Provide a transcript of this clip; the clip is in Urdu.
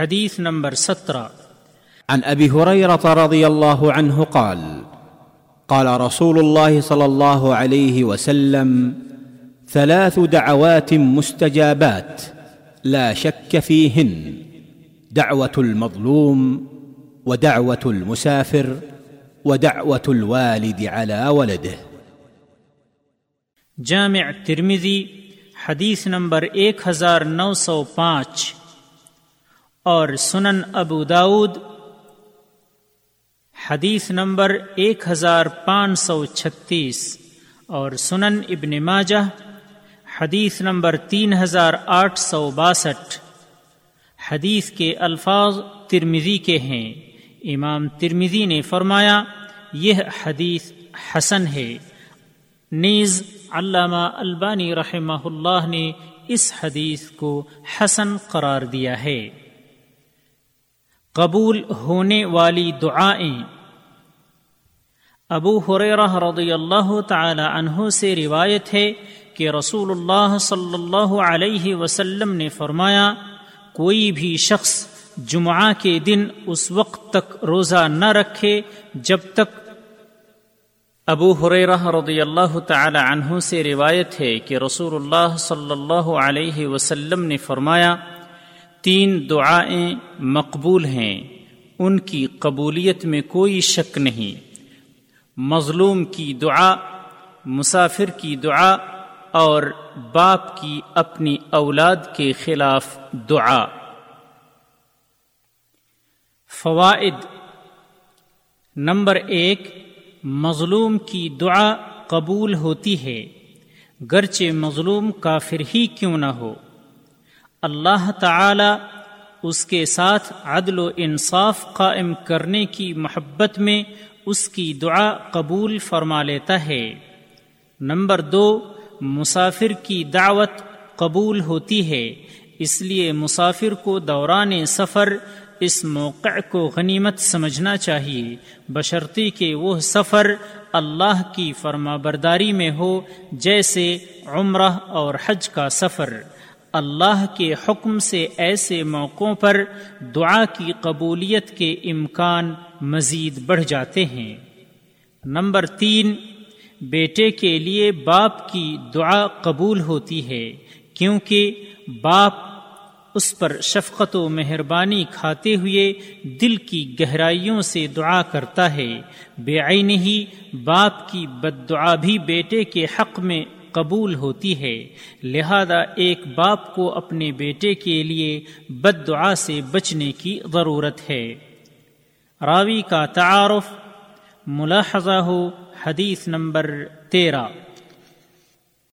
حدیث نمبر سترہ۔ عن ابي هريره رضي الله عنه قال قال رسول الله صلى الله عليه وسلم ثلاث دعوات مستجابات لا شك فيهن دعوه المظلوم ودعوه المسافر ودعوه الوالد على ولده. جامع ترمزی حدیث نمبر ایک ہزار نو سو پانچ۔ اور سنن ابو داود حدیث نمبر ایک ہزار پانچ سو چھتیس، اور سنن ابن ماجہ، حدیث نمبر تین ہزار آٹھ سو باسٹھ۔ حدیث کے الفاظ ترمزی کے ہیں۔ امام ترمزی نے فرمایا، یہ حدیث حسن ہے۔ نیز علامہ البانی رحمہ اللہ نے اس حدیث کو حسن قرار دیا ہے۔ قبول ہونے والی دعائیں۔ ابو حریرہ رضی اللہ تعالی عنہ سے روایت ہے کہ رسول اللہ صلی اللہ علیہ وسلم نے فرمایا، کوئی بھی شخص جمعہ کے دن اس وقت تک روزہ نہ رکھے جب تک۔ ابو حریرہ رضی اللہ تعالی عنہ سے روایت ہے کہ رسول اللہ صلی اللہ علیہ وسلم نے فرمایا تین دعائیں مقبول ہیں۔ ان کی قبولیت میں کوئی شک نہیں۔ مظلوم کی دعا، مسافر کی دعا اور باپ کی اپنی اولاد کے خلاف دعا۔ فوائد۔ نمبر ایک، مظلوم کی دعا قبول ہوتی ہے۔ گرچہ مظلوم کافر ہی کیوں نہ ہو۔ اللہ تعالی اس کے ساتھ عدل و انصاف قائم کرنے کی محبت میں اس کی دعا قبول فرما لیتا ہے۔ نمبر دو، مسافر کی دعوت قبول ہوتی ہے، اس لیے مسافر کو دوران سفر اس موقع کو غنیمت سمجھنا چاہیے۔ بشرطی کہ وہ سفر اللہ کی فرما برداری میں ہو، جیسے عمرہ اور حج کا سفر۔ اللہ کے حکم سے ایسے موقعوں پر دعا کی قبولیت کے امکان مزید بڑھ جاتے ہیں۔ نمبر تین، بیٹے کے لیے باپ کی دعا قبول ہوتی ہے، کیونکہ باپ اس پر شفقت و مہربانی کھاتے ہوئے دل کی گہرائیوں سے دعا کرتا ہے۔ بے عین ہی باپ کی بد دعا بھی بیٹے کے حق میں قبول ہوتی ہے، لہذا ایک باپ کو اپنے بیٹے کے لیے بد دعا سے بچنے کی ضرورت ہے۔ راوی کا تعارف، ملاحظہ ہو، حدیث نمبر تیرہ۔